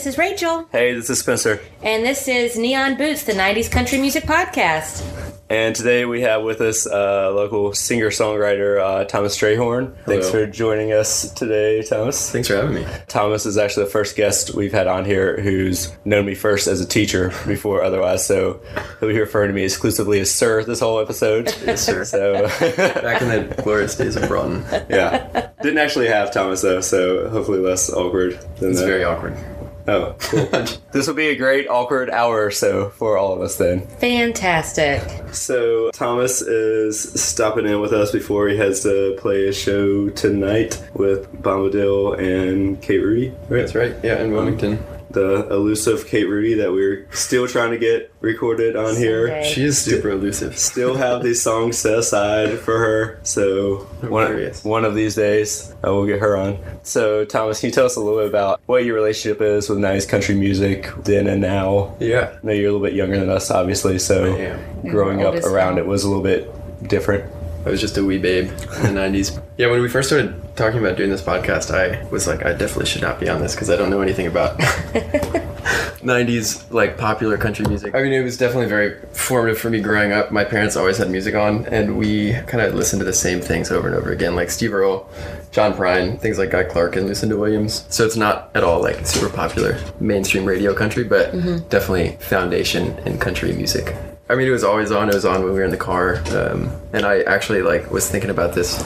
this is Rachel. Hey, this is Spencer. And this is Neon Boots, the 90s country music podcast. And today we have with us uh, local singer songwriter uh, Thomas Strayhorn. Thanks for joining us today, Thomas. Thanks for having me. Thomas is actually the first guest we've had on here who's known me first as a teacher before otherwise, so he'll be referring to me exclusively as Sir this whole episode. Yes, sir. So, Back in the glorious days of Broughton. yeah. Didn't actually have Thomas though, so hopefully less awkward than It's that. very awkward. Oh, cool. this will be a great awkward hour or so for all of us then. Fantastic. So Thomas is stopping in with us before he has to play a show tonight with Bombadil and Kate Rhudy. Right? That's right. Yeah, in Wilmington. The elusive Kate Rhudy that we're still trying to get recorded on here. Someday. She is super elusive. Still have these songs set aside for her. So one, one of these days I will get her on. So Thomas, can you tell us a little bit about what your relationship is with 90s country music then and now? Yeah. I know you're a little bit younger than us, obviously, so growing up around now. it was a little bit different. I was just a wee babe in the 90s. Yeah, when we first started talking about doing this podcast, I was like, I definitely should not be on this because I don't know anything about 90s like popular country music. I mean, it was definitely very formative for me growing up. My parents always had music on, and we kind of listened to the same things over and over again, like Steve Earle, John Prine, things like Guy Clark and Lucinda Williams. So it's not at all like super popular mainstream radio country, but mm-hmm. definitely foundation in country music. I mean, it was always on. It was on when we were in the car, um, and I actually like was thinking about this.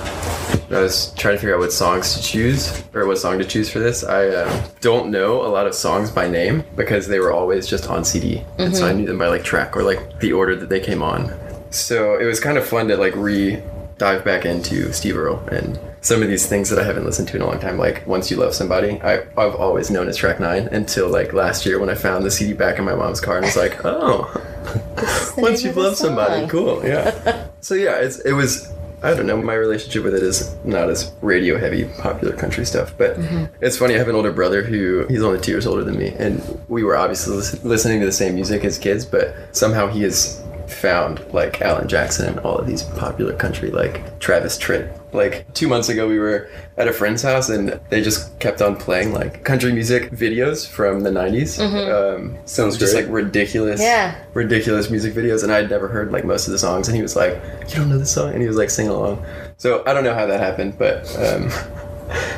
I was trying to figure out what songs to choose or what song to choose for this. I um, don't know a lot of songs by name because they were always just on CD, and so I knew them by like track or like the order that they came on. So it was kind of fun to like re dive back into Steve Earle and some of these things that I haven't listened to in a long time. Like Once You Love Somebody, I, I've always known as track nine until like last year when I found the CD back in my mom's car and was like, oh, Once You've Loved Somebody, cool, yeah. so yeah, it's, it was. I don't know. My relationship with it is not as radio heavy, popular country stuff. But it's funny. I have an older brother who he's only two years older than me, and we were obviously lis- listening to the same music as kids. But somehow he has found like Alan Jackson and all of these popular country, like Travis Tritt. Like two months ago, we were at a friend's house, and they just kept on playing like country music videos from the '90s. Um, Sounds just great. like ridiculous, Yeah. ridiculous music videos, and I'd never heard like most of the songs. And he was like, "You don't know this song?" And he was like singing along. So I don't know how that happened, but um,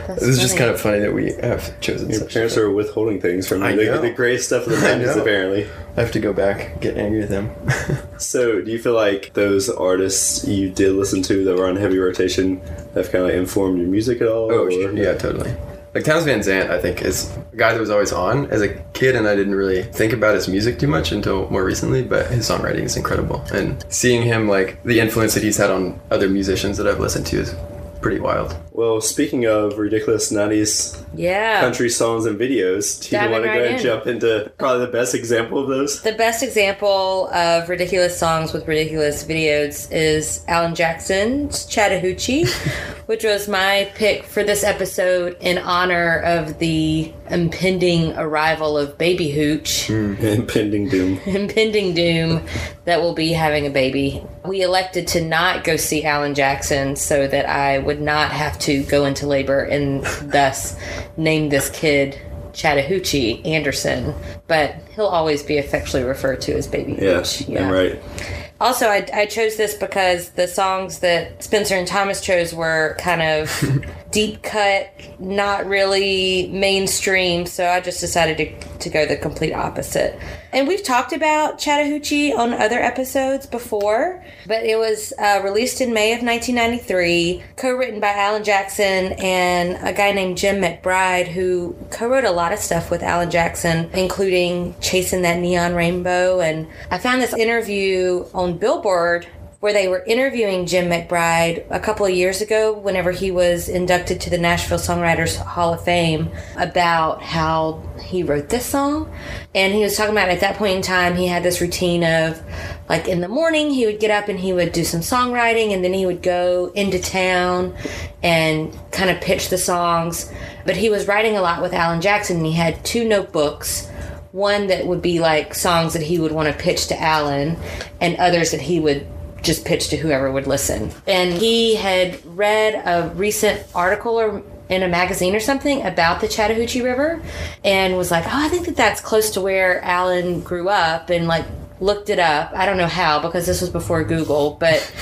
That's it was just kind of funny that we have chosen. Your such parents are withholding things from I you. The, the great stuff of the I 90s, apparently. I have to go back get angry with them. So, do you feel like those artists you did listen to that were on heavy rotation have kind of informed your music at all? oh or- yeah, totally. Like Townes Van Zandt, I think is a guy that was always on as a kid, and I didn't really think about his music too much until more recently. But his songwriting is incredible, and seeing him like the influence that he's had on other musicians that I've listened to is pretty wild. Well, speaking of ridiculous 90s Yeah. country songs and videos, do you want to right go and jump into probably the best example of those? The best example of ridiculous songs with ridiculous videos is Alan Jackson's Chattahoochee, which was my pick for this episode in honor of the impending arrival of Baby Hooch, hmm, Impending doom. impending doom that will be having a baby. We elected to not go see Alan Jackson so that I would not have to go into labor and thus name this kid Chattahoochee Anderson, but he'll always be affectionately referred to as Baby Yeah, Hooch. I'm right. Also, I, I chose this because the songs that Spencer and Thomas chose were kind of deep cut, not really mainstream. So I just decided to, to go the complete opposite. And we've talked about Chattahoochee on other episodes before, but it was uh, released in May of 1993, co written by Alan Jackson and a guy named Jim McBride, who co wrote a lot of stuff with Alan Jackson, including Chasing That Neon Rainbow. And I found this interview on Billboard where they were interviewing Jim McBride a couple of years ago whenever he was inducted to the Nashville Songwriters Hall of Fame about how he wrote this song. And he was talking about at that point in time, he had this routine of like in the morning, he would get up and he would do some songwriting and then he would go into town and kind of pitch the songs. But he was writing a lot with Alan Jackson and he had two notebooks one that would be like songs that he would want to pitch to Alan, and others that he would just pitch to whoever would listen. And he had read a recent article or in a magazine or something about the Chattahoochee River and was like, oh, I think that that's close to where Alan grew up and like looked it up. I don't know how because this was before Google, but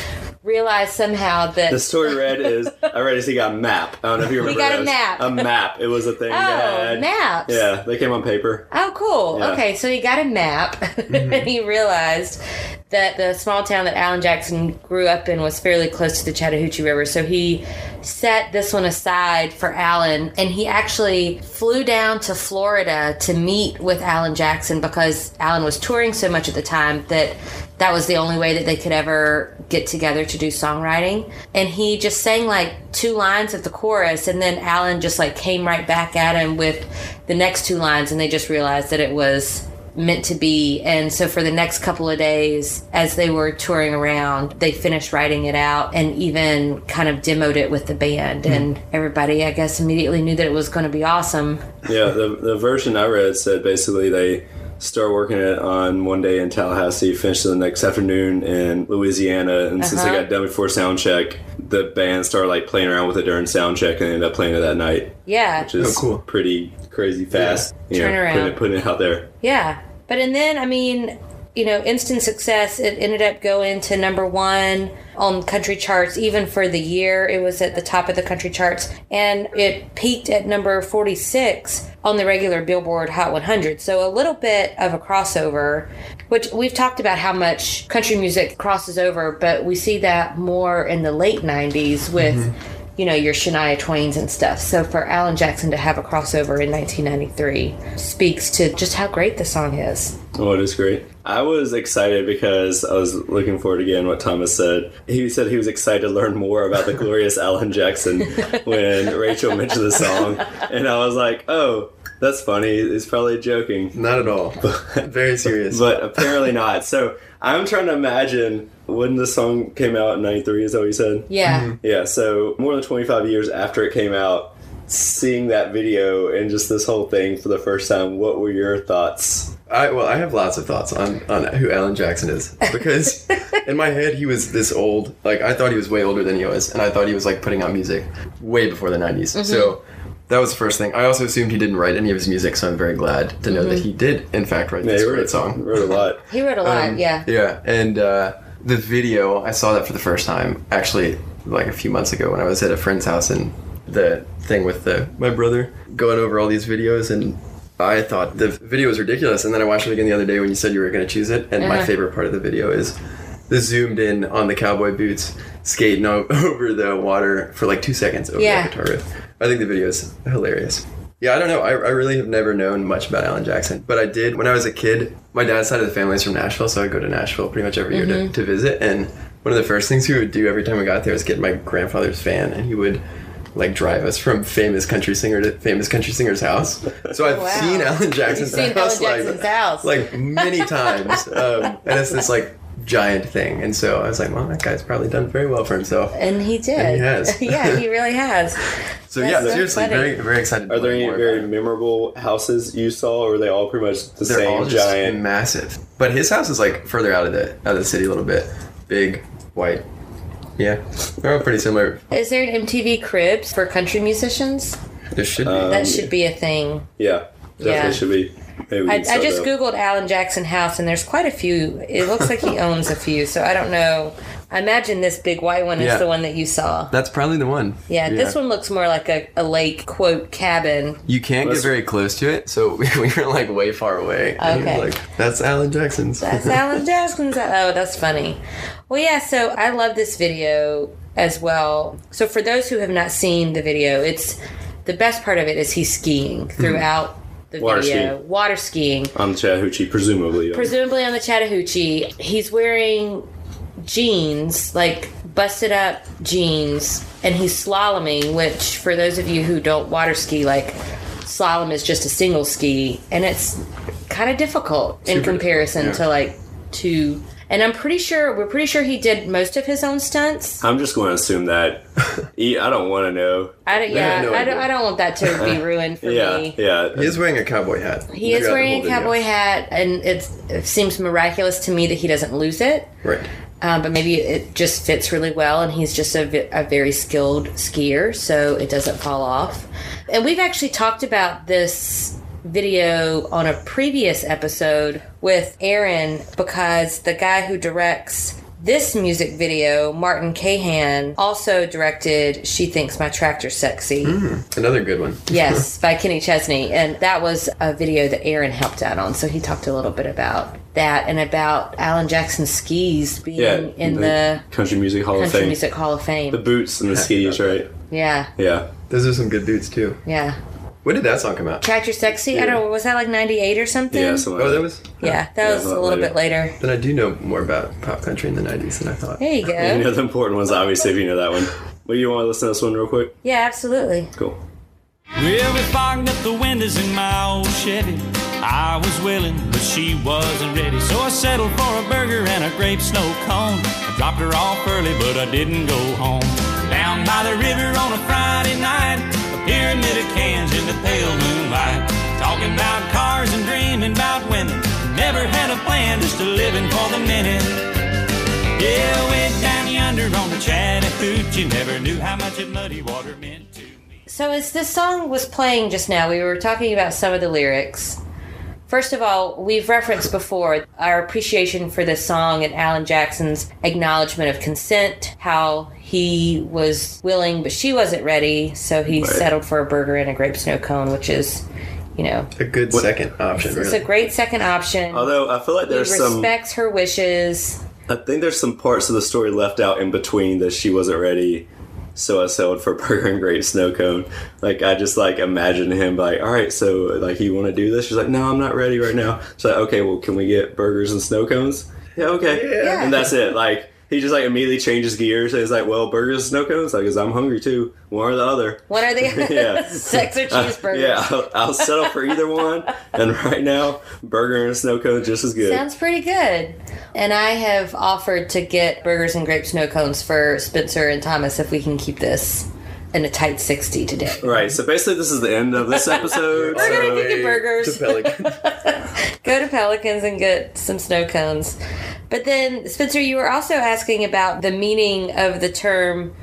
realized somehow that The story read is I read is he got a map. I don't know if you remember. got a map. A map. It was a thing. oh that- maps. Yeah, they came on paper. Oh, cool. Yeah. Okay, so he got a map mm-hmm. and he realized that the small town that Alan Jackson grew up in was fairly close to the Chattahoochee River. So he set this one aside for Alan and he actually flew down to Florida to meet with Alan Jackson because Alan was touring so much at the time that that was the only way that they could ever get together to do songwriting. And he just sang like two lines of the chorus, and then Alan just like came right back at him with the next two lines, and they just realized that it was meant to be. And so for the next couple of days, as they were touring around, they finished writing it out and even kind of demoed it with the band. Hmm. And everybody, I guess, immediately knew that it was going to be awesome. Yeah, the the version I read said basically they start working it on one day in Tallahassee, finish it the next afternoon in Louisiana, and since they Uh-huh. got done before sound check, the band started like playing around with it during sound check and ended up playing it that night, Yeah. which is Oh, cool. pretty crazy fast. You know, Turnaround. putting it, putting it out there. Yeah. But and then I mean, you know, instant success. It ended up going to number one on country charts. Even for the year, it was at the top of the country charts, and it peaked at number forty six on the regular Billboard Hot 100. So a little bit of a crossover, which we've talked about how much country music crosses over, but we see that more in the late '90s with. Mm-hmm. You know, your Shania Twains and stuff. So for Alan Jackson to have a crossover in 1993 speaks to just how great the song is. Oh, it is great. I was excited because I was looking forward again what Thomas said. He said he was excited to learn more about the glorious Alan Jackson when Rachel mentioned the song, and I was like, "Oh, that's funny. He's probably joking." Not at all. Very serious. but apparently not. So I'm trying to imagine when the song came out in '93. Is that what you said? Yeah. Yeah. So more than 25 years after it came out, seeing that video and just this whole thing for the first time, what were your thoughts? I well, I have lots of thoughts on on who Alan Jackson is because in my head he was this old. Like I thought he was way older than he was, and I thought he was like putting out music way before the 90s So that was the first thing. I also assumed he didn't write any of his music, so I'm very glad to know that he did, in fact, write Yeah, this he great wrote, song. wrote a lot. He wrote a lot, Um, yeah. Yeah, and uh, the video, I saw that for the first time actually like a few months ago when I was at a friend's house and the thing with the my brother going over all these videos and I thought the video was ridiculous and then I watched it again the other day when you said you were going to choose it and my Uh-huh. favorite part of the video is the zoomed in on the cowboy boots skating over the water for like two seconds over Yeah. the guitar riff. I think the video is hilarious. Yeah, I don't know. I, I really have never known much about Alan Jackson, but I did when I was a kid. My dad's side of the family is from Nashville, so I'd go to Nashville pretty much every year to, to visit. And one of the first things we would do every time we got there was get my grandfather's van, and he would like drive us from famous country singer to famous country singer's house. So I've Wow. seen Alan Jackson's seen house Alan Jackson's like, house. like many times, um, and it's this like giant thing. And so I was like, well, that guy's probably done very well for himself. And he did. And he has. yeah, he really has. So That's yeah, so seriously, funny. very very excited. Are there any very memorable houses you saw, or are they all pretty much the They're same all just giant? massive. But his house is like further out of the out of the city a little bit. Big, white. Yeah, they're all pretty similar. Is there an MTV Cribs for country musicians? There should be. Um, That should be a thing. Yeah, definitely Yeah. should be. Maybe I, I just that. googled Alan Jackson house, and there's quite a few. It looks like he owns a few, so I don't know. I imagine this big white one is the one that you saw. That's probably the one. Yeah, this one looks more like a, a lake quote cabin. You can't Let's- get very close to it, so we, we were like way far away. And we were Okay. like that's Alan Jackson's. That's Alan Jackson's. Oh, that's funny. Well, yeah. So I love this video as well. So for those who have not seen the video, it's the best part of it is he's skiing mm-hmm. throughout the Water video, skiing. water skiing. on the Chattahoochee, presumably. presumably on the Chattahoochee. He's wearing jeans, like busted up jeans, and he's slaloming, which for those of you who don't water ski, like slalom is just a single ski, and it's kind of difficult in Super comparison difficult, to like two. And I'm pretty sure we're pretty sure he did most of his own stunts. I'm just going to assume that. He- I don't want to know. I don't, Yeah, yeah, no I don't. I don't want that to be ruined for Yeah, me. yeah. He is wearing a cowboy hat. He is wearing a whole video. cowboy hat, and it's, it seems miraculous to me that he doesn't lose it. Right. um, but maybe it just fits really well, and he's just a, ve- a very skilled skier, so it doesn't fall off. And we've actually talked about this video on a previous episode with Aaron because the guy who directs this music video, Martin Kahan, also directed She Thinks My Tractor's Sexy. Hmm, another good one. Yes, by Kenny Chesney. And that was a video that Aaron helped out on. So he talked a little bit about that and about Alan Jackson's skis being Yeah, in the, Country Music Hall of Country Fame. Music Hall of Fame. The boots and the skis, right? Yeah, Yeah. Those are some good boots too. yeah. When did that song come out? Tractor Sexy? I don't know. Was that like 98 or something? Yeah, something Oh, that. that was. Yeah, that Yeah, was a a little later. bit later. Then I do know more about pop country in the '90s than I thought. There you go. You know the important ones, obviously, if you know that one. Well, you want to listen to this one real quick? Yeah, absolutely. Cool. Well, we fogged up the windows in my old Chevy. I was willing, but she wasn't ready. So I settled for a burger and a grape snow cone. I dropped her off early, but I didn't go home. Down by the river on a Friday night, cans in the pale moonlight. Talking about cars and dreaming about women. Never had a plan, just a living for the minute. Yeah, way down yonder on the Chattahoochee. Never knew how much of muddy water meant to me. So as this song was playing just now, we were talking about some of the lyrics. First of all, we've referenced before our appreciation for this song and Alan Jackson's acknowledgement of consent, how he was willing but she wasn't ready, so he Right. settled for a burger and a grape snow cone, which is, you know, A good What- second option. it's really. a great second option. Although I feel like he there's some, respects her wishes. I think there's some parts of the story left out in between that she wasn't ready. So I settled for burger and grape snow cone. Like I just like imagine him like, all right, so like you want to do this? She's like, no, I'm not ready right now. So like, okay, well, can we get burgers and snow cones? Yeah, okay. Yeah. And that's it. Like he just like immediately changes gears and he's like, well, burgers and snow cones. Like, cause I'm hungry too. One or the other. What are they? Yeah. Sex or Uh, yeah, I'll, I'll settle for either one. And right now, burger and snow cone just as good. Sounds pretty good. And I have offered to get burgers and grape snow cones for Spencer and Thomas if we can keep this in a tight 60 today. Right. So basically, this is the end of this episode. We're gonna go get burgers. To Pelican. Go to Pelicans and get some snow cones. But then, Spencer, you were also asking about the meaning of the term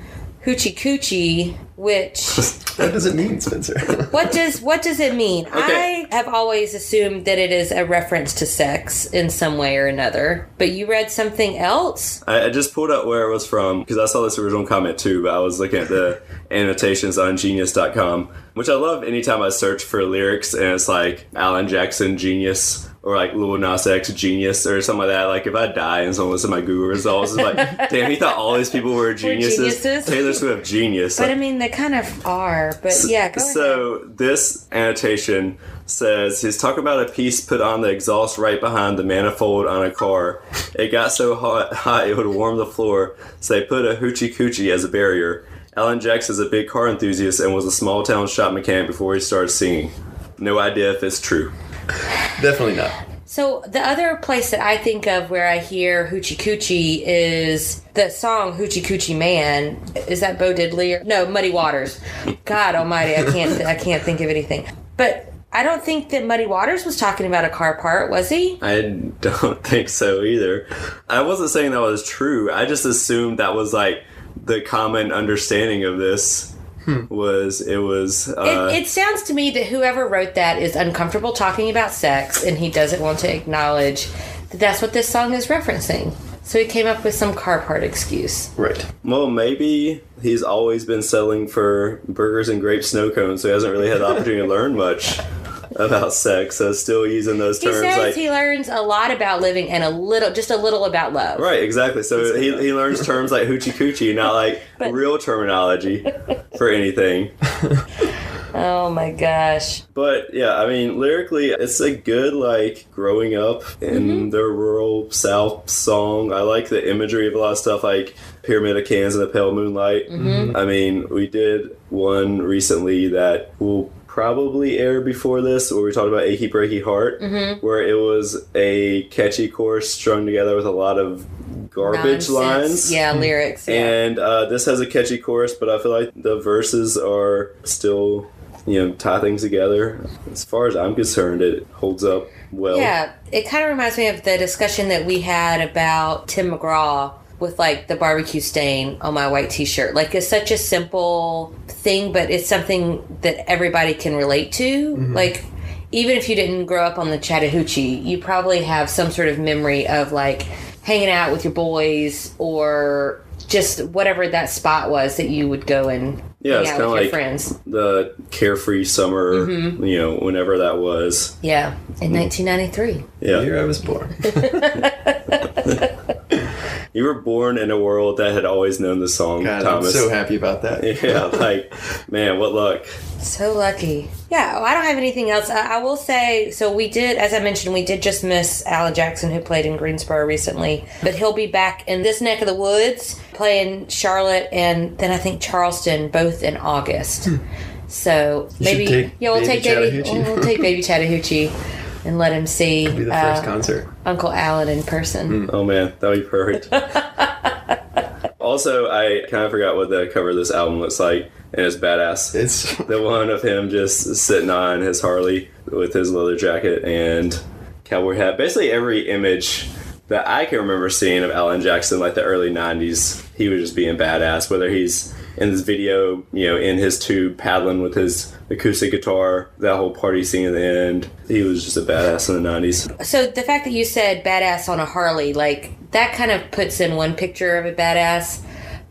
hoochie coochie, which what does it mean, Spencer? what does what does it mean? Okay. I have always assumed that it is a reference to sex in some way or another. But you read something else? I, I just pulled up where it was from because I saw this original comment too, but I was looking at the annotations on genius.com, which I love anytime I search for lyrics and it's like Alan Jackson genius or like Lil Nas X genius or something like that. Like if I die and someone looks at my Google results, it's like, damn, he thought all these people were geniuses. geniuses. Taylor Swift genius. But I mean, they kind of are. But yeah, go ahead. So this annotation says he's talking about a piece put on the exhaust right behind the manifold on a car. It got so hot, hot it would warm the floor, so they put a hoochie coochie as a barrier. Alan Jackson is a big car enthusiast and was a small town shop mechanic before he started singing. No idea if it's true. Definitely not. So the other place that I think of where I hear Hoochie Coochie is the song Hoochie Coochie Man. Is that Bo Diddley? Or, no, Muddy Waters. God Almighty, I can't I can't think of anything. But I don't think that Muddy Waters was talking about a car part, was he? I don't think so either. I wasn't saying that was true. I just assumed that was like the common understanding of this was it was uh, it, it sounds to me that whoever wrote that is uncomfortable talking about sex, and he doesn't want to acknowledge that that's what this song is referencing. So he came up with some car part excuse. Right. Well, maybe he's always been selling for burgers and grape snow cones, so he hasn't really had the opportunity to learn much about sex. So still using those He terms says like he learns a lot about living and a little, just a little about love. right, exactly. So he, he learns terms like hoochie coochie, not like But- real terminology for anything. Oh my gosh. But yeah, I mean, lyrically, it's a good like growing up in mm-hmm. the rural South song. I like the imagery of a lot of stuff, like Pyramid of Cans in the Pale Moonlight. Mm-hmm. I mean, we did one recently that will probably air before this, where we talked about Achy Breaky Heart, where it was a catchy chorus strung together with a lot of garbage Nonsense. lines. Yeah, lyrics. Yeah. And uh, this has a catchy chorus, but I feel like the verses are still, you know, tie things together. As far as I'm concerned, it holds up well. yeah, it kind of reminds me of the discussion that we had about Tim McGraw with like the barbecue stain on my white t-shirt. Like it's such a simple thing, but it's something that everybody can relate to. Like even if you didn't grow up on the Chattahoochee, you probably have some sort of memory of like hanging out with your boys or just whatever that spot was that you would go and Yeah, hang it's kinda with your like- friends. The carefree summer, Mm-hmm. you know, whenever that was. Yeah, in 1993. Yeah. Here I was born. You were born in a world that had always known the song, God, I'm so happy about that. yeah, like, man, what luck. So lucky. Yeah, well, I don't have anything else. I, I will say, so we did, as I mentioned, we did just miss Alan Jackson, who played in Greensboro recently, but he'll be back in this neck of the woods playing Charlotte and then I think Charleston, both in August. So maybe, Hmm. take yeah, we'll baby take baby, Chattahoochee. we'll take baby Chattahoochee and let him see Be the first uh, concert. Uncle Alan in person. Oh man, that would be perfect. also, I kind of forgot what the cover of this album looks like, and it's badass. It's The one of him just sitting on his Harley with his leather jacket and cowboy hat. Basically, every image that I can remember seeing of Alan Jackson, like the early '90s, he was just being badass. Whether he's in this video, you know, in his tube paddling with his acoustic guitar, that whole party scene at the end, he was just a badass in the '90s. So the fact that you said badass on a Harley, like that kind of puts in one picture of a badass,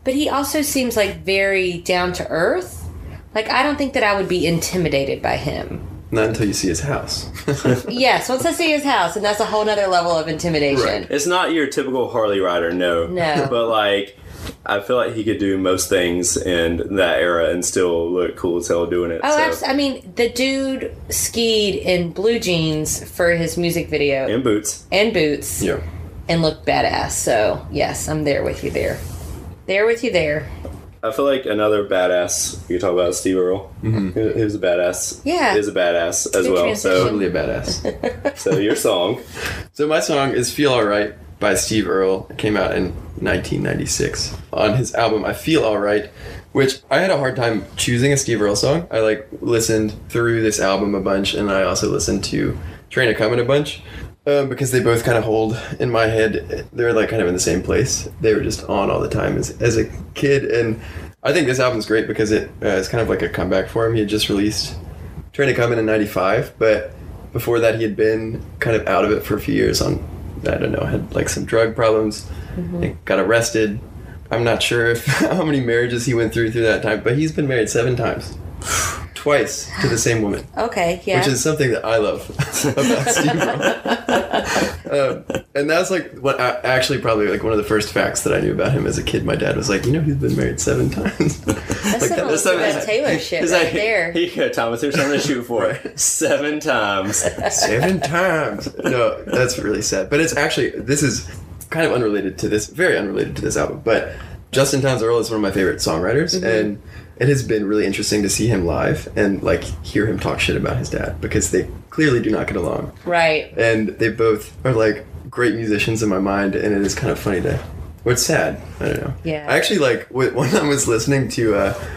but he also seems like very down to earth. Like I don't think that I would be intimidated by him. Not until you see his house. Yes, once I see his house, and that's a whole nother level of intimidation. Right. It's not your typical Harley rider, no. No. but like, I feel like he could do most things in that era and still look cool as hell doing it. Oh, so. abs- I mean, the dude skied in blue jeans for his music video And boots. and boots yeah. and looked badass. So, yes, I'm there with you there. There with you there. I feel like another badass. You talk about Steve Earle. Mm-hmm. He was a badass. Yeah. is a badass as Good well. transition. So, Totally a badass. so your song. So my song is "Feel Alright" by Steve Earle. It came out in 1996 on his album "I Feel Alright," which I had a hard time choosing a Steve Earle song. I like listened through this album a bunch, and I also listened to "Train a Comin' a bunch. Um, because they both kind of hold in my head. They're like kind of in the same place. They were just on all the time as, as a kid, and I think this album's great because it uh, is kind of like a comeback for him. He had just released Train a Comin' in 95, but before that he had been kind of out of it for a few years on, I don't know, had like some drug problems, and got arrested. I'm not sure if how many marriages he went through through that time, but he's been married seven times. Twice to the same woman, Okay, yeah. which is something that I love about Steve um, and that's like what I, actually probably like one of the first facts that I knew about him as a kid. My dad was like, you know, he's been married seven times. that's some That's Elizabeth Taylor shit He's right like, there. Here you go, Thomas. Here's something to shoot for. Seven times. seven times. No, that's really sad. But it's actually this is kind of unrelated to this, very unrelated to this album. But Justin Townes Earle is one of my favorite songwriters, and it has been really interesting to see him live and like hear him talk shit about his dad because they clearly do not get along, right. and they both are like great musicians in my mind, and it is kind of funny to. Or it's sad. I don't know. Yeah. I actually like one time I was listening to. Uh,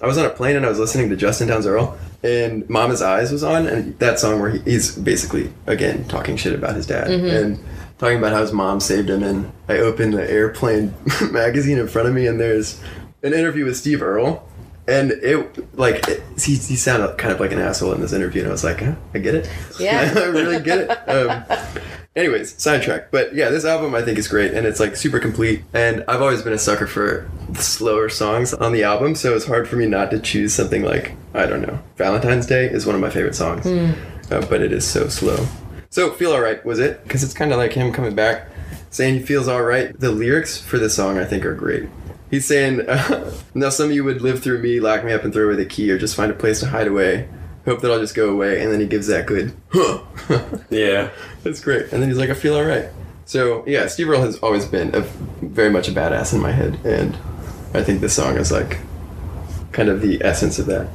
I was on a plane and I was listening to Justin Townes Earle, and Mama's Eyes was on, and that song where he, he's basically again talking shit about his dad and talking about how his mom saved him. And I opened the airplane magazine in front of me, and there's an interview with Steve Earle. And it like it, he, he sounded kind of like an asshole in this interview, and I was like, huh, I get it. Yeah. I really get it. Um, anyways, sidetrack. But yeah, this album I think is great, and it's like super complete. And I've always been a sucker for the slower songs on the album, so it's hard for me not to choose something like I don't know. Valentine's Day is one of my favorite songs, uh, but it is so slow. So feel alright was it? Because it's kind of like him coming back, saying he feels alright. The lyrics for this song I think are great. He's saying, "Now some of you would live through me, lock me up, and throw away the key, or just find a place to hide away." Hope that I'll just go away, and then he gives that good, huh. Yeah. That's great. And then he's like, I feel all right. So yeah, Steve Earle has always been a, very much a badass in my head, and I think this song is like kind of the essence of that.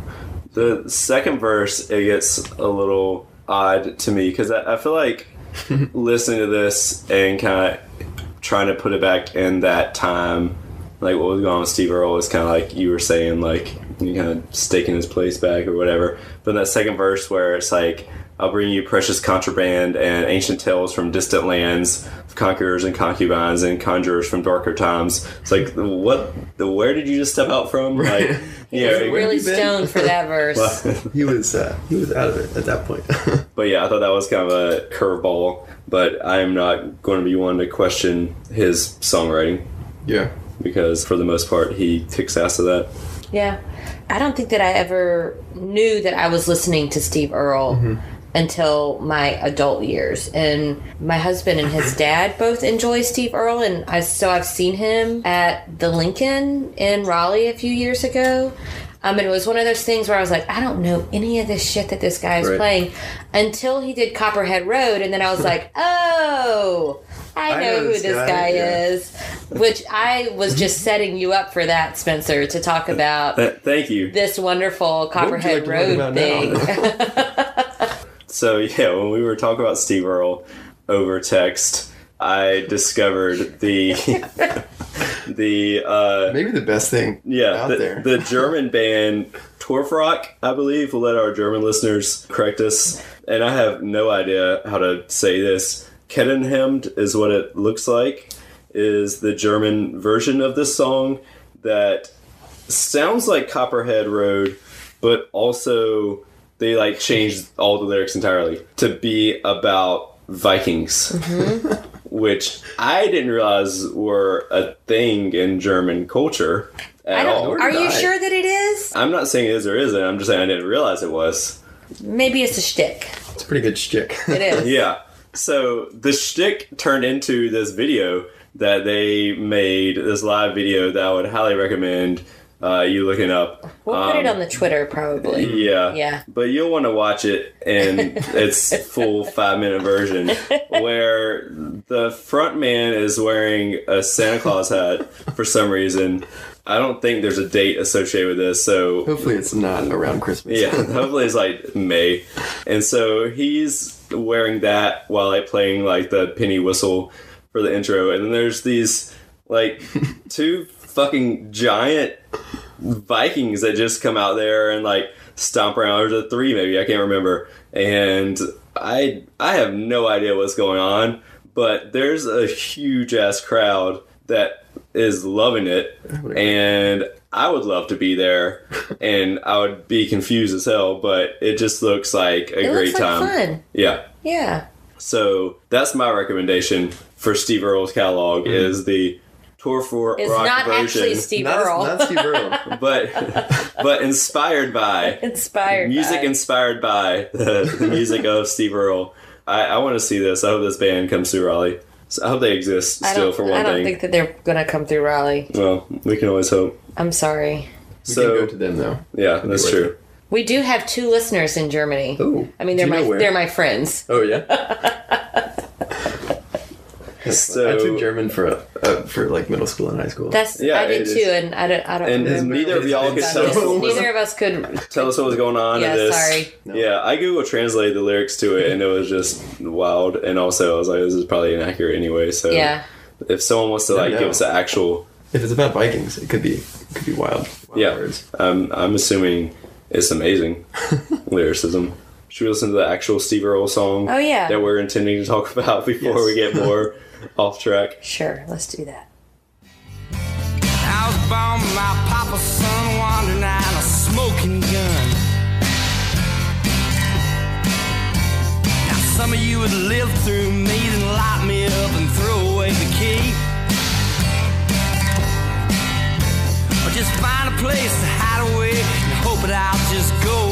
The second verse, it gets a little odd to me because I, I feel like listening to this and kind of trying to put it back in that time, like what was going on with Steve Earle is kind of like you were saying, like you kind of staking his place back or whatever. But that second verse where it's like, I'll bring you precious contraband and ancient tales from distant lands, of conquerors and concubines and conjurers from darker times. It's like, what? The where did you just step out from? Like, yeah, He's really you been? stoned for that verse. He was uh, he was out of it at that point. But yeah, I thought that was kind of a curveball. But I am not going to be one to question his songwriting yeah. Because, for the most part, he kicks ass at that. Yeah. I don't think that I ever knew that I was listening to Steve Earle mm-hmm. until my adult years. And my husband and his dad both enjoy Steve Earle and I so I've seen him at the Lincoln in Raleigh a few years ago. Um, and it was one of those things where I was like, I don't know any of this shit that this guy is Right. playing until he did Copperhead Road, and then I was like, oh, I know, I know who this guy, guy, yeah. is. Which I was just setting you up for that, Spencer, to talk about Th- Thank you. this wonderful What would you Copperhead like Road thing. So yeah, when we were talking about Steve Earle over text, I discovered the the uh, Maybe the best thing yeah out the, there. the German band Torfrock, I believe. We'll let our German listeners correct us. And I have no idea how to say this. Kettenhemd is what it looks like. Is the German version of this song that sounds like Copperhead Road, but also they like changed all the lyrics entirely to be about Vikings, which I didn't realize were a thing in German culture at I all. don't, are you I. sure that it is? I'm not saying it is or isn't. I'm just saying I didn't realize it was. Maybe it's a shtick. it's a pretty good shtick. It is. Yeah. So the shtick turned into this video that they made, this live video that I would highly recommend uh, you looking up. We'll put it Um, on the Twitter probably. Yeah. Yeah. But you'll want to watch it in its full five minute version where the front man is wearing a Santa Claus hat for some reason. I don't think there's a date associated with this, so Hopefully, it's not around Christmas. yeah, hopefully it's like May. And so he's wearing that while like playing like the penny whistle for the intro. And then there's these like two fucking giant Vikings that just come out there and like stomp around. There's a three maybe, I can't remember. And I I have no idea what's going on, but there's a huge ass crowd that is loving it and I would love to be there and I would be confused as hell, but it just looks like a It great looks like time. fun. Yeah. Yeah. So that's my recommendation for Steve Earle's catalog mm-hmm. is the tour for It's rock not version, actually Steve Not, Earle. not Steve Earle. but but inspired by Inspired. music by. inspired by the, the music of Steve Earle. I, I want to see this. I hope this band comes through Raleigh. So I hope they exist still for one thing. I don't thing. think that they're gonna come through Raleigh. well, we can always hope. I'm sorry. We So can go to them though. yeah, that's true. it. We do have two listeners in Germany. Ooh. I mean, they're my they're my friends. Oh yeah. So I took German for uh, uh, for like middle school and high school. That's Yeah, I did it is. too, and I don't I don't and remember. neither of y'all could tell us, so- what was- neither of us could. tell us what was going on Yeah, in this. sorry. No. Yeah, I Google translated the lyrics to it, and it was just wild. And also, I was like, "This is probably inaccurate anyway." So, Yeah. if someone wants to like give us an actual, if it's about Vikings, it could be it could be wild. wild yeah, words. um, I'm assuming it's amazing lyricism. Should we listen to the actual Steve Earle song? Oh, yeah. that we're intending to talk about before Yes. we get more off track. Sure, let's do that. I was born with my papa's son wandering out a smoking gun. Now some of you would live through me, then lock me up and throw away the key. Or just find a place to hide away and hope that I'll just go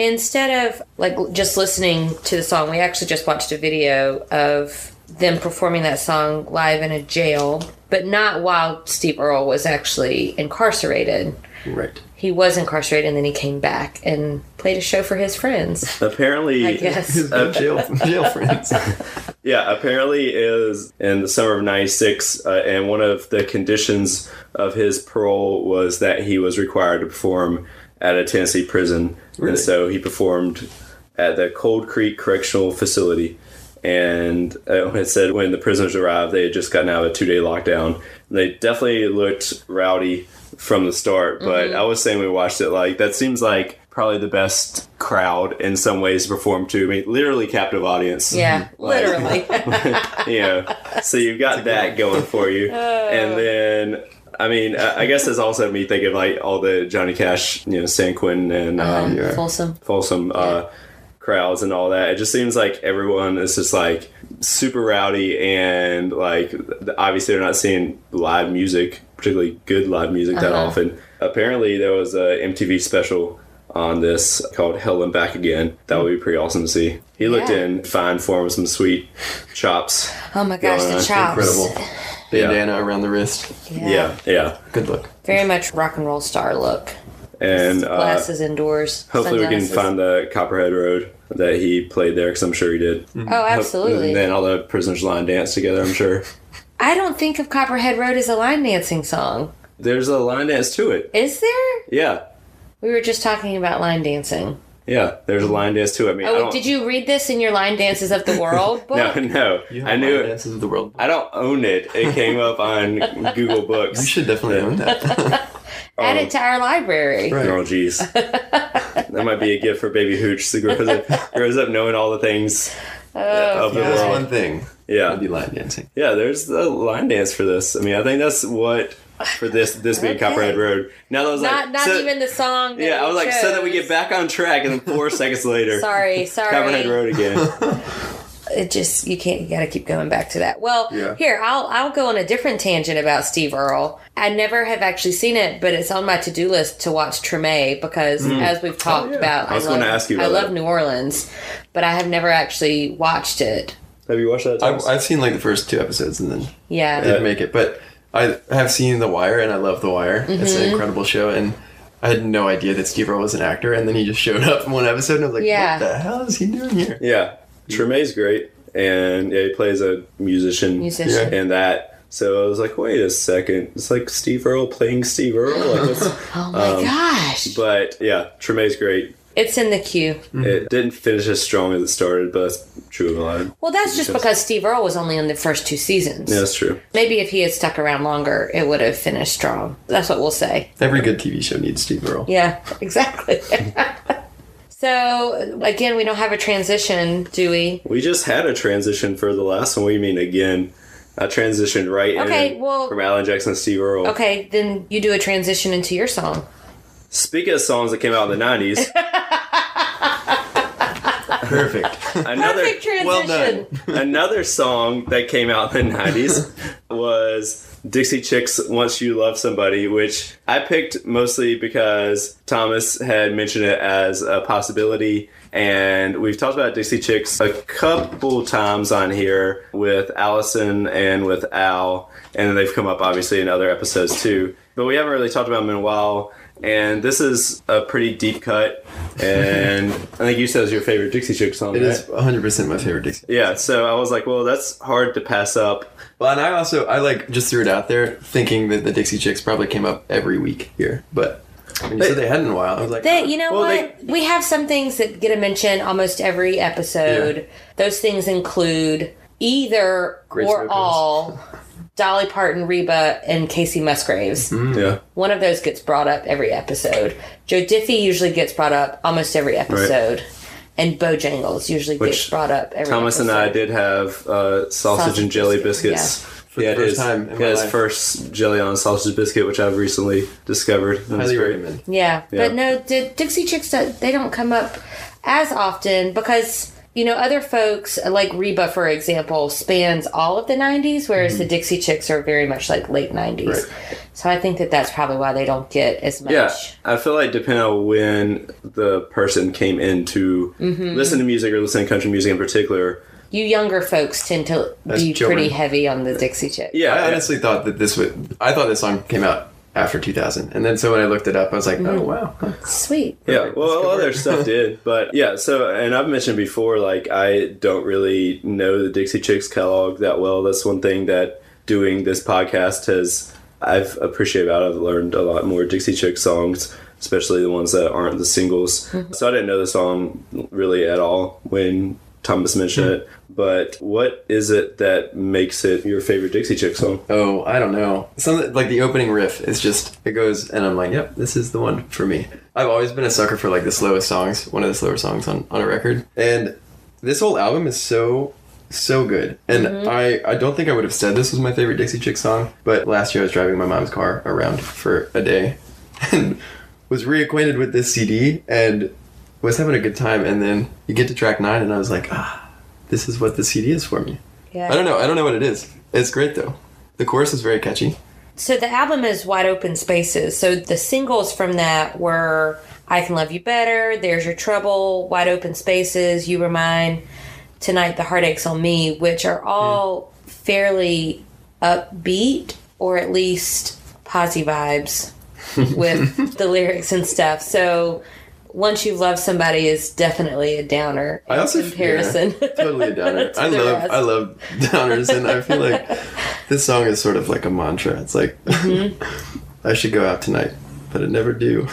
Instead of like just listening to the song, we actually just watched a video of them performing that song live in a jail, but not while Steve Earle was actually incarcerated. Right. He was incarcerated and then he came back and played a show for his friends. Apparently, I guess. His good jail jail friends. Yeah, apparently is in the summer of '96, uh, and one of the conditions of his parole was that he was required to perform at a Tennessee prison, Really? and so he performed at the Cold Creek Correctional Facility. and uh, it said when the prisoners arrived, they had just gotten out of a two day lockdown. They definitely looked rowdy from the start, but I was saying we watched it, like that seems like probably the best crowd in some ways to perform to. I mean, literally captive audience. Yeah, Like- literally. you know, so you've got that going for you, and then. I mean, I guess it's also me thinking like all the Johnny Cash, you know, San Quentin and um, Yeah. Folsom. Folsom uh, crowds and all that. It just seems like everyone is just like super rowdy and like obviously they're not seeing live music, particularly good live music that Uh-huh. often. Apparently there was a MTV special on this called Hell and Back Again. That would be pretty awesome to see. He looked Yeah. in fine form with some sweet chops. Oh my gosh, the on. chops. Incredible. Bandana around the wrist. Yeah, yeah. Good look. Very much rock and roll star look. And uh, Glasses indoors. hopefully we can find the Copperhead Road that he played there because I'm sure he did. Oh, absolutely. And then all the prisoners line dance together, I'm sure. I don't think of Copperhead Road as a line dancing song. There's a line dance to it. Is there? Yeah. We were just talking about line dancing. Yeah, there's a line dance to it. I mean, Oh, don't, did you read this in your Line Dances of the World book? No, no. You have I knew Line it. Dances of the world. I don't own it. It came up on Google Books. You should definitely own that. Add it to our library. Right. Oh, jeez. that might be a gift for baby Hooch that grows up, grows up knowing all the things Oh, of the That's world. one thing. Yeah. Would be line dancing. Yeah, there's a line dance for this. I mean, I think that's what for this this being Okay. Copperhead Road. Now that was Not like not so- even the song. That Yeah, I we was like, so that we get back on track, and then four seconds later, Sorry, sorry. Copperhead Road again. It just you can't. You got to keep going back to that. Well, Yeah. here I'll I'll go on a different tangent about Steve Earle. I never have actually seen it, but it's on my to do list to watch Treme because as we've talked Hmm. Oh, yeah. about, I was love, gonna ask you I love that. New Orleans, but I have never actually watched it. Have you watched that? I've, Thomas? I've seen like the first two episodes and then Yeah. didn't make it, but I have seen The Wire and I love The Wire. It's Mm-hmm. an incredible show and I had no idea that Steve Earle was an actor, and then he just showed up in one episode, and I was like, Yeah. "What the hell is he doing here?" Yeah, Treme's great, and yeah, he plays a musician, Musician. and that. So I was like, wait a second, it's like Steve Earle playing Steve Earle. Like, Oh my Um, gosh! but yeah, Treme's great. It's in the queue. It didn't finish as strong as it started, but that's true of a lot. Well, that's just because Steve Earle was only on the first two seasons. Yeah, that's true. Maybe if he had stuck around longer, it would have finished strong. That's what we'll say. Every good TV show needs Steve Earle. Yeah, exactly. so again, we don't have a transition, do we? We just had a transition for the last one. What do you mean again? I transitioned right Okay, in well- from Alan Jackson to Steve Earle. Okay, then you do a transition into your song. Speaking of songs that came out in the 90s, Perfect. another Perfect transition. well done. another song that came out in the 90s was Dixie Chicks Once You Love Somebody, which I picked mostly because Thomas had mentioned it as a possibility. And we've talked about Dixie Chicks a couple times on here with Allison and with Al. And they've come up obviously in other episodes too. But we haven't really talked about them in a while. And this is a pretty deep cut. And I think you said it was your favorite Dixie Chicks song. It right? is 100% my favorite Dixie. Yeah, so I was like, well, that's hard to pass up. Well, and I also I like just threw it out there, thinking that the Dixie Chicks probably came up every week here, but when you said they hadn't in a while, I was like, They, ah. you know Well, what? we have some things that get a mention almost every episode. Yeah. Those things include either Great or smokers. all Dolly Parton, Reba, and Kacey Musgraves. Yeah. One of those gets brought up every episode. Joe Diffie usually gets brought up almost every episode. And Bojangles usually Which gets brought up every Thomas episode. and I did have uh, sausage, Sausage and jelly biscuit, biscuits. For the first his, time in my had his life. first jelly on sausage biscuit, which I've recently discovered. It was highly great. recommend. Yeah, Yeah. but no, the Dixie Chicks they don't come up as often because you know other folks like Reba, for example, spans all of the '90s, whereas the Dixie Chicks are very much like late '90s. Right. So I think that that's probably why they don't get as much. Yeah, I feel like depending on when the person came in to Mm-hmm. listen to music or listen to country music in particular. You younger folks tend to That's be children. pretty heavy on the Dixie Chicks. Yeah, I honestly thought that this would. I thought this song came out after 2000, and then so when I looked it up, I was like, Mm-hmm. oh wow, huh. Sweet. Yeah, well, That's good other stuff did, but yeah. So, and I've mentioned before, like I don't really know the Dixie Chicks catalog that well. That's one thing that doing this podcast has I've appreciated about. I've learned a lot more Dixie Chicks songs, especially the ones that aren't the singles. So I didn't know the song really at all when Thomas mentioned hmm. it. but what is it that makes it your favorite Dixie Chick song? Oh, I don't know. Something like the opening riff is just it goes, and I'm like, yep, this is the one for me. I've always been a sucker for like the slowest songs, one of the slower songs on on a record, and this whole album is so so good. And mm-hmm. I I don't think I would have said this was my favorite Dixie Chick song, but last year I was driving my mom's car around for a day, and was reacquainted with this CD and was having a good time. And then you get to track nine, and I was like, ah, this is what the CD is for me. Yeah. I don't know. I don't know what it is. It's great though. The chorus is very catchy. So the album is Wide Open Spaces. So the singles from that were I Can Love You Better, There's Your Trouble, Wide Open Spaces, You Were Mine, Tonight the Heartaches on Me, which are all fairly upbeat or at least posy vibes with the lyrics and stuff. So once you love somebody is definitely a downer in I also comparison. yeah, totally a downer. to I love rest. I love downers, and I feel like this song is sort of like a mantra. It's like Mm-hmm. I should go out tonight, but I never do.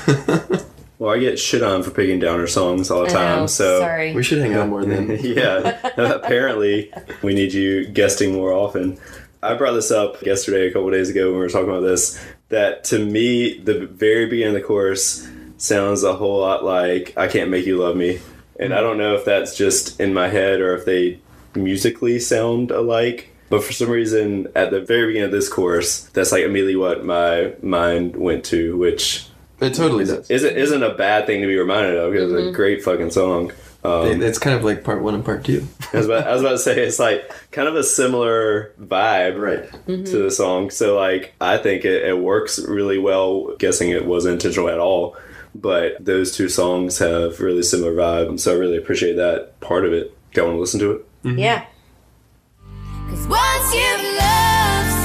Well, I get shit on for picking downer songs all the time. know, so sorry. we should hang out more then. yeah, apparently we need you guesting more often. I brought this up yesterday, a couple days ago, when we were talking about this. That to me, the very beginning of the chorus sounds a whole lot like "I Can't Make You Love Me," and I don't know if that's just in my head or if they musically sound alike. But for some reason, at the very beginning of this course, that's like immediately what my mind went to, which It totally does. isn't isn't a bad thing to be reminded of because it's a great fucking song. Um, It's kind of like part one and part two. I was, about, I was about to say it's like kind of a similar vibe Right. to the song. So like I think it, it works really well. Guessing it wasn't intentional at all, but those two songs have really similar vibe. So I really appreciate that part of it. Do you want to listen to it? yeah. Cause once you've loved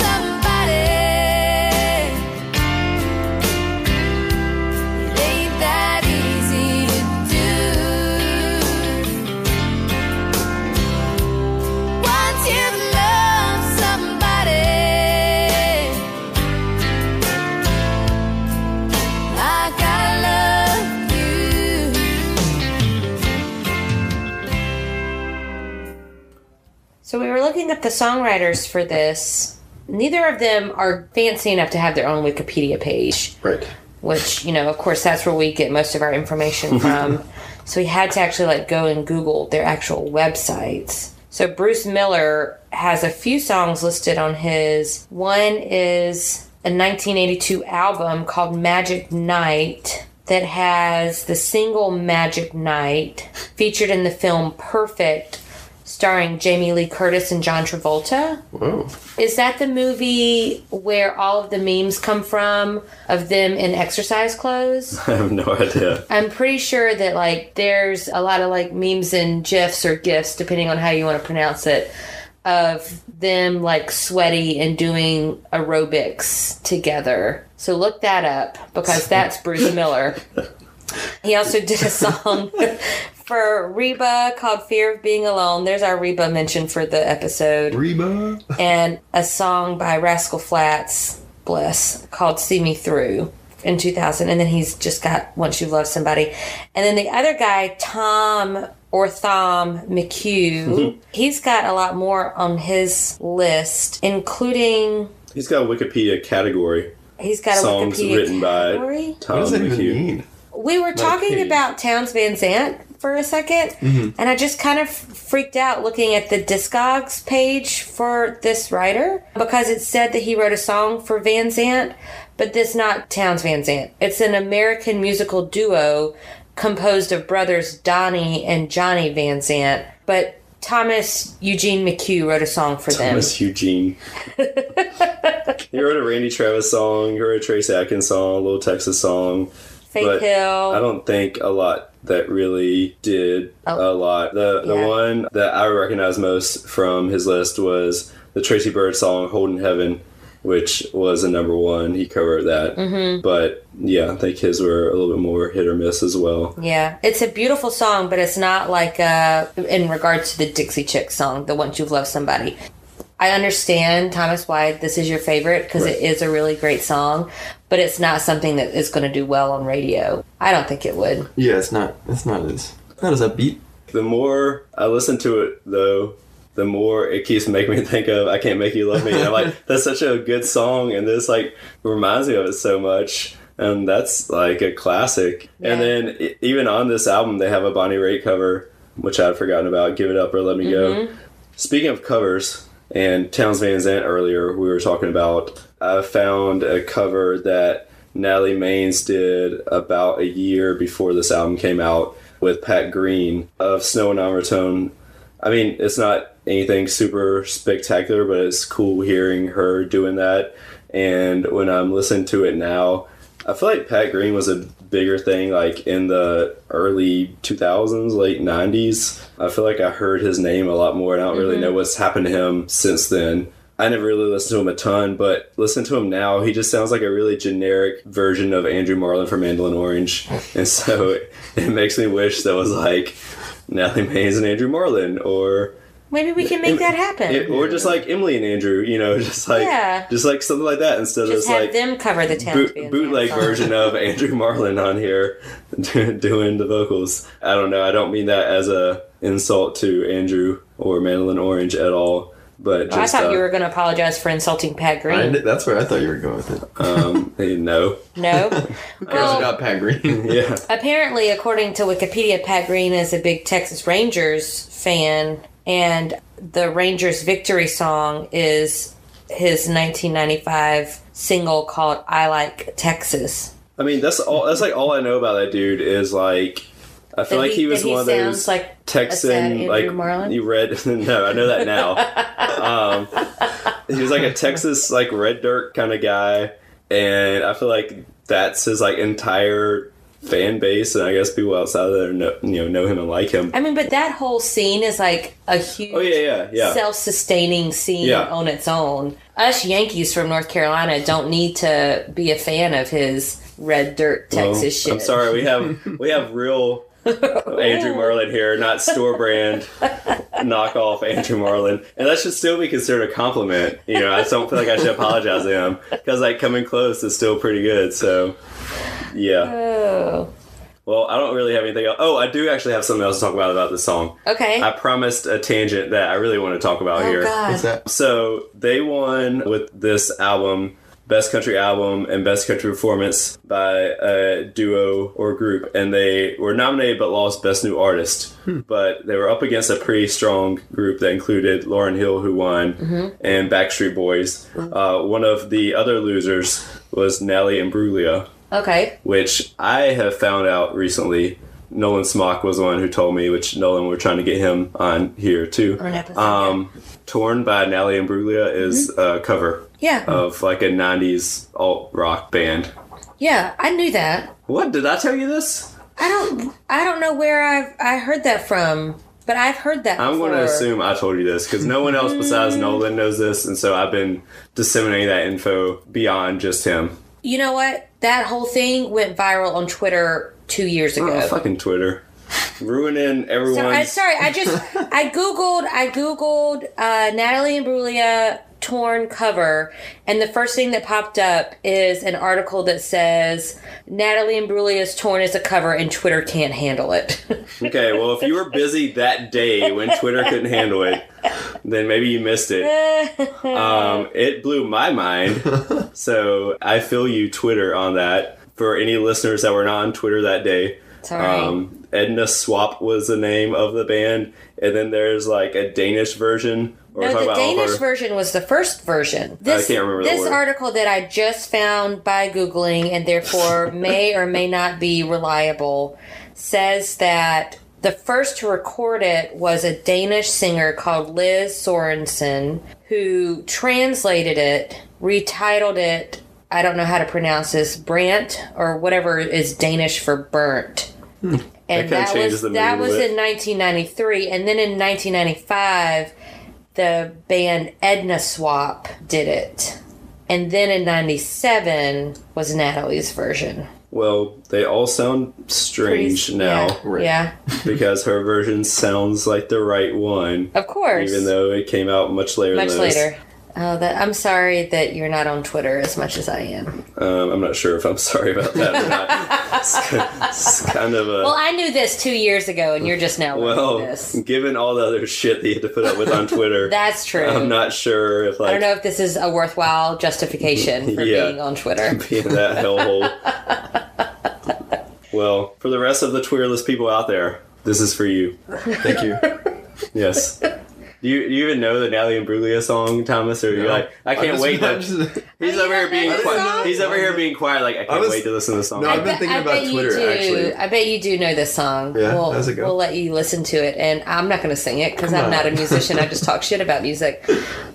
we were looking at the songwriters for this. Neither of them are fancy enough to have their own Wikipedia page, Right. which, you know, of course, that's where we get most of our information from. so we had to actually like go and Google their actual websites. So Bruce Miller has a few songs listed on his. One is a 1982 album called Magic Night that has the single Magic Night featured in the film Perfect starring Jamie Lee Curtis and John Travolta. Whoa. Is that the movie where all of the memes come from of them in exercise clothes? I have no idea. I'm pretty sure that like there's a lot of like memes and gifs or gifs depending on how you want to pronounce it of them like sweaty and doing aerobics together. So look that up because that's Bruce Miller. He also did a song for Reba called Fear of Being Alone. There's our Reba mention for the episode Reba. and a song by Rascal Flatts, bless, called See Me Through in 2000. And then he's just got Once You Love Somebody. And then the other guy, Tom or Thom McHugh, he's got a lot more on his list, including He's got a Wikipedia category. he's got a Songs Wikipedia written by category. What Tom does McHugh. mean? We were talking page. about Townes Van Zandt for a 2nd mm-hmm. and I just kind of freaked out looking at the Discogs page for this writer because it said that he wrote a song for Van Zant, but this not Townes Van Zandt. It's an American musical duo composed of brothers Donnie and Johnny Van Zant, but Thomas Eugene McHugh wrote a song for them. Thomas Eugene. he wrote a Randy Travis song. He wrote a Trace Atkins song, a little Texas song. Faith but Hill. I don't think a lot that really did Oh. a lot. The the one that I recognize most from his list was the Tracy Byrd song "Holding Heaven," which was a number one. He covered that, mm-hmm. but yeah, I think his were a little bit more hit or miss as well. Yeah, it's a beautiful song, but it's not like uh in regards to the Dixie Chick song, the Once You've Loved Somebody. I understand, Thomas, why this is your favorite because it is a really great song, but it's not something that is going to do well on radio. I don't think it would. Yeah, it's not. It's not as not as upbeat. The more I listen to it, though, the more it keeps making me think of "I Can't Make You Love Me." And I'm like, that's such a good song, and this like reminds me of it so much. And that's like a classic. And then even on this album, they have a Bonnie Raitt cover, which I'd forgotten about. "Give It Up or Let Me Go." Mm-hmm. Speaking of covers and Townes Van Zandt earlier, we were talking about. I found a cover that Natalie Maines did about a year before this album came out with Pat Green of Snowin' on Raton. I mean, it's not anything super spectacular, but it's cool hearing her doing that. And when I'm listening to it now, I feel like Pat Green was a bigger thing like in the early 2000s, late 90s. I feel like I heard his name a lot more. and I don't really mm-hmm. know what's happened to him since then. I never really listened to him a ton, but listen to him now, he just sounds like a really generic version of Andrew Marlin from Mandolin Orange. And so it, it makes me wish that was like Natalie Maines and Andrew Marlin or Maybe we can make that happen. it, or just like Emily and Andrew, you know, just like Yeah. just like something like that instead of Just just have like them cover the boot, bootleg version of Andrew Marlin on here doing the vocals. I don't know. I don't mean that as a insult to Andrew or Mandolin Orange at all. But I just thought uh, you were going to apologize for insulting Pat I, Green. that's where I thought you were going with it. um, hey, no, No. Or Well- not Pat Green. yeah, Apparently, according to Wikipedia, Pat Green is a big Texas Rangers fan, and the Rangers' victory song is his 1995 single called "I Like Texas." I mean that's all. That's like all I know about that dude is like. I feel That like he, was that one of those like Texan like Marlin. you read. no, I know that now. um, he was like a Texas like red dirt kind of guy, and I feel like that's his like entire fan base, and I guess people outside of there know you know know him and like him. I mean, but that whole scene is like a huge, Oh yeah, yeah, yeah. self-sustaining scene Yeah. on its own. Us Yankees from North Carolina don't need to be a fan of his red dirt Well, Texas shit. I'm sorry, we have we have real Andrew Marlin here, not store brand knockoff Andrew Marlin, and that should still be considered a compliment. You know, I just don't feel like I should apologize to him because like coming close is still pretty good. So, yeah. Oh, Well, I don't really have anything else. Oh, I do actually have something else to talk about about this song. okay. I promised a tangent that I really want to talk about oh here. God. What's that? So they won with this album, Best Country Album and Best Country Performance by a duo or group, and they were nominated but lost Best New Artist. But they were up against a pretty strong group that included Lauryn Hill, who won, and Backstreet Boys. Uh, one of the other losers was Nelly Imbruglia, Okay. which I have found out recently. Nolan Smock was the one who told me, which Nolan, we're trying to get him on here too. Or an episode, Um, Torn by Natalie Imbruglia is a cover Yeah. of like a 90s alt rock band. Yeah, I knew that. What? Did I tell you this? I don't. I don't know where I've I heard that from, but I've heard that. I'm going to assume I told you this because no one else besides Nolan knows this, and so I've been disseminating that info beyond just him. You know what? That whole thing went viral on Twitter two years ago. Oh, fucking Twitter. Ruining So, sorry, I just I googled I googled uh, Natalie Imbruglia torn cover, and the first thing that popped up is an article that says Natalie and Imbruglia's torn as a cover, and Twitter can't handle it. Okay, well, if you were busy that day when Twitter couldn't handle it, then maybe you missed it. Um, it blew my mind. So I feel you, Twitter, on that. For any listeners that were not on Twitter that day, Sorry. um, Ednaswap was the name of the band, and then there's like a Danish version. Or No, the Danish version was the first version. This, can't remember the this article that I just found by Googling and therefore may or may not be reliable says that the first to record it was a Danish singer called Lis Sørensen who translated it, retitled it, I don't know how to pronounce this, Brant or whatever is Danish for burnt. And Hmm. That that, was that was in 1993 and then in 1995 the band Ednaswap did it. And then in 97 was Natalie's version. Well, they all sound strange Pretty- now Yeah, Right. yeah. because her version sounds like the right one, Of course. even though it came out much later. much than this. later. Oh, that I'm sorry that you're not on Twitter as much as I am. Um, I'm not sure if I'm sorry about that or not. it's kind of a Well, I knew this two years ago, and you're just now well. this. Given all the other shit that you had to put up with on Twitter, That's true. I'm not sure if like I don't know if this is a worthwhile justification for Yeah. being on Twitter. being that hellhole. well, for the rest of the Twitterless people out there, this is for you. Thank you. Yes. Do you, do you even know the Natalie Imbruglia song, Thomas? Or you're like, I can't just- wait to. just- He's over here being quiet. He's over here being quiet. Like I can't was- wait to listen to the song. No, I've been thinking I about you Twitter, do. actually. I bet you do know this song. Yeah, we'll, how's it go? we'll let you listen to it, and I'm not going to sing it because I'm on. not a musician. I just talk shit about music.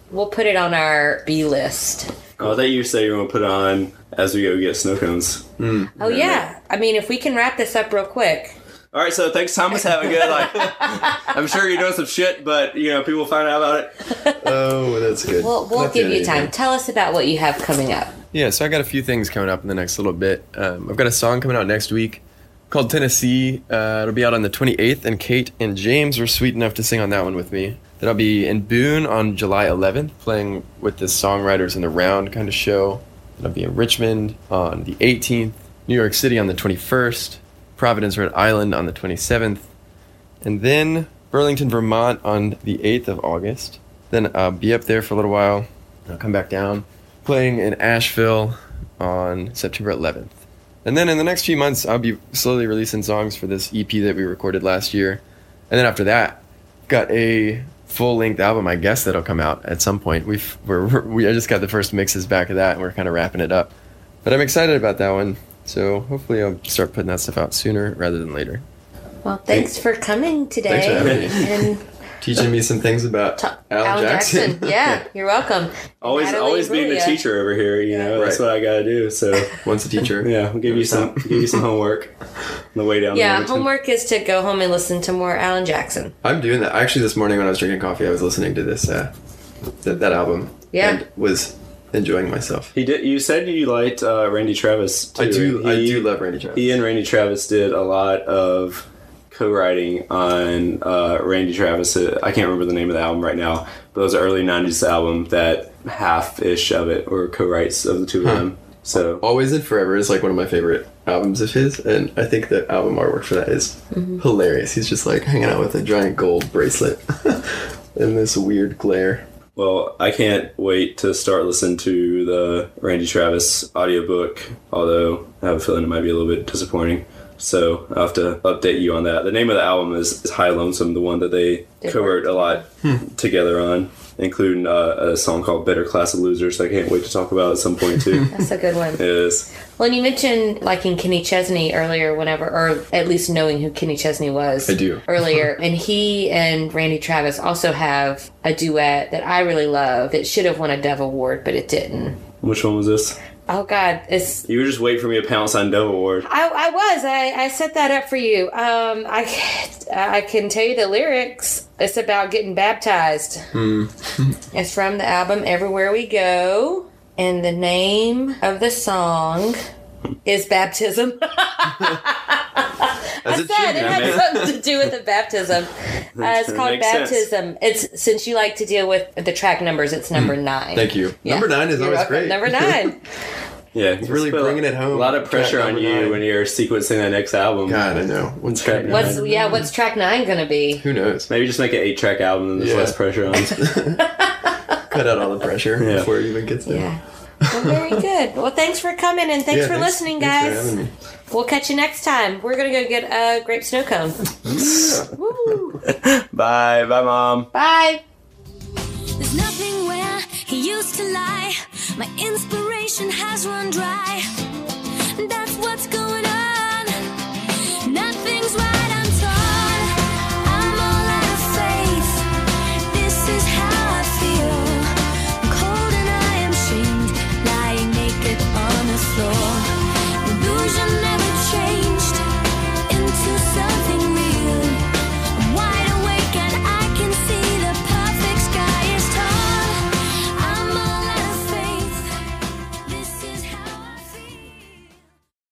We'll put it on our B list. oh, I thought you said you were going to put it on as we go get snow cones. Hmm. Oh yeah, I mean, if we can wrap this up real quick. All right, so thanks, Thomas. Have a good like. I'm sure you're doing some shit, but you know people find out about it. oh, that's good. We'll, we'll Not give you time. anything. Tell us about what you have coming up. Yeah, so I got a few things coming up in the next little bit. Um, I've got a song coming out next week called Tennessee. Uh, it'll be out on the 28th, and Kate and James were sweet enough to sing on that one with me. Then I'll be in Boone on July 11th, playing with the Songwriters in the Round kind of show. Then I'll be in Richmond on the 18th, New York City on the 21st, Providence, Rhode Island on the 27th, and then Burlington, Vermont on the 8th of August. Then I'll be up there for a little while. I'll come back down, playing in Asheville on September 11th. And then in the next few months, I'll be slowly releasing songs for this EP that we recorded last year. And then after that, got a full length album, I guess that'll come out at some point. We've we're, we I just got the first mixes back of that, and we're kind of wrapping it up. But I'm excited about that one. So hopefully I'll start putting that stuff out sooner rather than later. Well, thanks for coming today Thanks for having me. and Teaching me some things about ta- Al, Jackson. Yeah, you're welcome. Always, Natalie always being the Imbruglia. teacher over here. You know, that's Right. what I got to do. So Once a teacher. yeah, we'll give you some, give you some homework on the way down. Yeah, Wilmington. homework is to go home and listen to more Alan Jackson. I'm doing that. Actually, this morning when I was drinking coffee, I was listening to this uh, that, that album. Yeah. And was enjoying myself. He did. You said you liked uh, Randy Travis. Too. I do. I do love Randy Travis. He and Randy Travis did a lot of co-writing on uh, Randy Travis. uh, I can't remember the name of the album right now, but it was an early '90s album that half-ish of it were co-writes of the two of them. So Always and Forever is like one of my favorite albums of his, and I think the album artwork for that is hilarious. He's just like hanging out with a giant gold bracelet in this weird glare. Well, I can't wait to start listening to the Randy Travis audiobook, although I have a feeling it might be a little bit disappointing. So I'll have to update you on that. The name of the album is, is High Lonesome, the one that they co-wrote a lot hmm. together on, including uh, a song called Better Class of Losers. I can't wait to talk about at some point too. That's a good one. it is. Well, and you mentioned liking Kenny Chesney earlier, whenever, or at least knowing who Kenny Chesney was. I do. Earlier. and he and Randy Travis also have a duet that I really love. It should have won a Dove Award, but it didn't. Which one was this? Oh, God. It's. You were just waiting for me to pounce on Dove Award. I, I was. I, I set that up for you. Um, I, I can tell you the lyrics. It's about getting baptized. it's from the album Everywhere We Go. And the name of the song is Baptism. As I it said should it had something to do with the baptism. Uh, it's called Makes sense. baptism. It's since you like to deal with the track numbers. It's number nine. Hmm. Thank you. Yeah. Number nine is You're always welcome. great. Number nine. Yeah, it's really bringing it home. A lot of pressure on you nine. when you're sequencing that next album. God, I know. What's Track track What's yeah? What's track nine gonna be? Who knows? Maybe just make an eight-track album and there's Yeah. less pressure on. Cut out all the pressure Yeah. before it even gets there. Yeah. Well, very good. Well, thanks for coming and thanks Yeah, for listening, thanks guys. for me. We'll catch you next time. We're gonna go get a grape snow cone. Woo. bye, bye, mom. Bye. There's nothing where he used to lie. My inspiration has run dry. That's what's going